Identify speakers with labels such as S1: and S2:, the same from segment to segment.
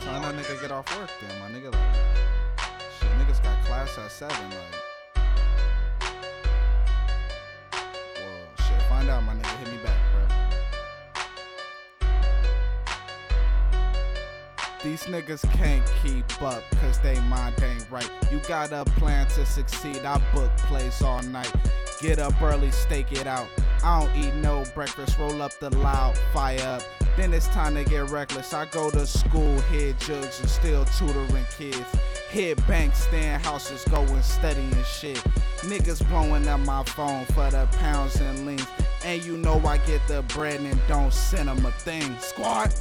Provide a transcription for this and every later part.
S1: time that nigga get off work then, my nigga? Like, shit, niggas got class at 7, like. Whoa, shit, find out, my nigga. Hit me back, bro. These niggas can't keep up, cause they mind ain't right. You got a plan to succeed, I book plays all night. Get up early, stake it out. I don't eat no breakfast, roll up the loud, fire up. Then it's time to get reckless. I go to school, hit jugs and still tutoring kids. Hit banks, stand houses, going steady and shit. Niggas blowing up my phone for the pounds and links. And you know I get the bread and don't send them a thing. Squad!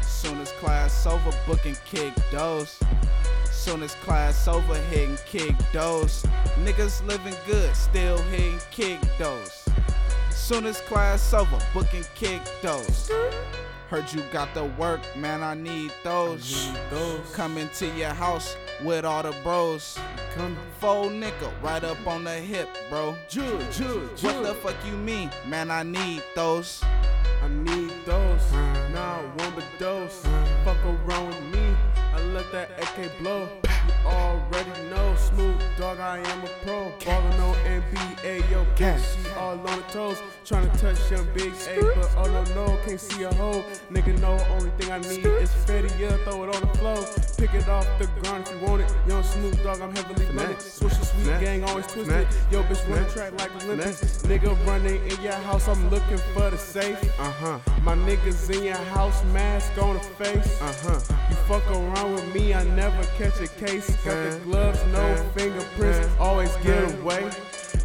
S1: Soon as class over, booking kick those. Soon as class over, hitting kick those. Niggas living good, still hitting kick those. Soon as class over, booking kick those. Heard you got the work, man, I need those.
S2: Need those.
S1: Coming to your house with all the bros.
S2: Come,
S1: Full nickel right up on the hip, bro. What the fuck you mean? Man, I need those.
S2: I need those. Nah, I want but those. Fuck around with me. I let that AK blow. You already know, I am a pro. Ballin' on NBA, yo, bitch, she all on the toes. Tryna touch young big A, but oh no, no, can't see a hole. Nigga, know only thing I need is Fetty, yeah, throw it on the floor. Pick it off the ground if you want it. Young Snoop Dogg, I'm heavily loaded. Switch the sweet gang, always twisted. Yo, bitch, run the track like Olympics. Nigga running in your house, I'm looking for the safe. Uh huh. My niggas in your house, mask on the face. Uh huh. You fuck around with me, I never catch a case. Got the gloves, no fingerprints, always get away.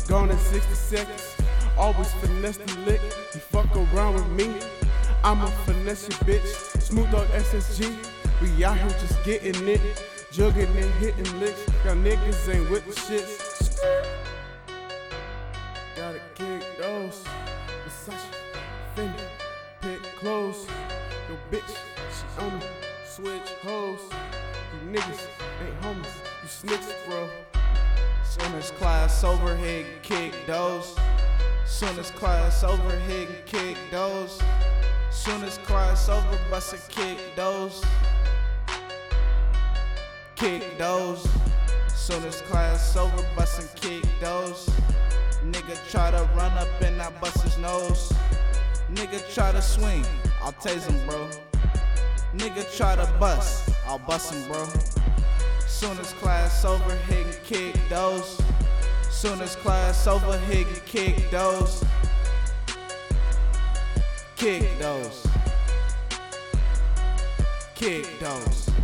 S2: Gone in 60 seconds, always finesse the lick. You fuck around with me, I'ma finesse your bitch. Smooth dog SSG, we out here just getting it. Jugging and hitting licks, y'all niggas ain't with the shits. Gotta kick those. Versace, Fendi, pick clothes. Yo, bitch, she on me. Switch hoes. You niggas ain't homies. You snitches, bro.
S1: Soon as class over, hit kick those. Soon as class over, hit kick those. Soon as class over, bust a kick those. Kick those. Soon as class over, bust and kick those. Nigga try to run up and I bust his nose. Nigga try to swing, I'll tase him, bro. Nigga try to bust, I'll bust him, bro. Soon as class over, hit and kick those. Soon as class over, hit and kick those. Kick those. Kick those.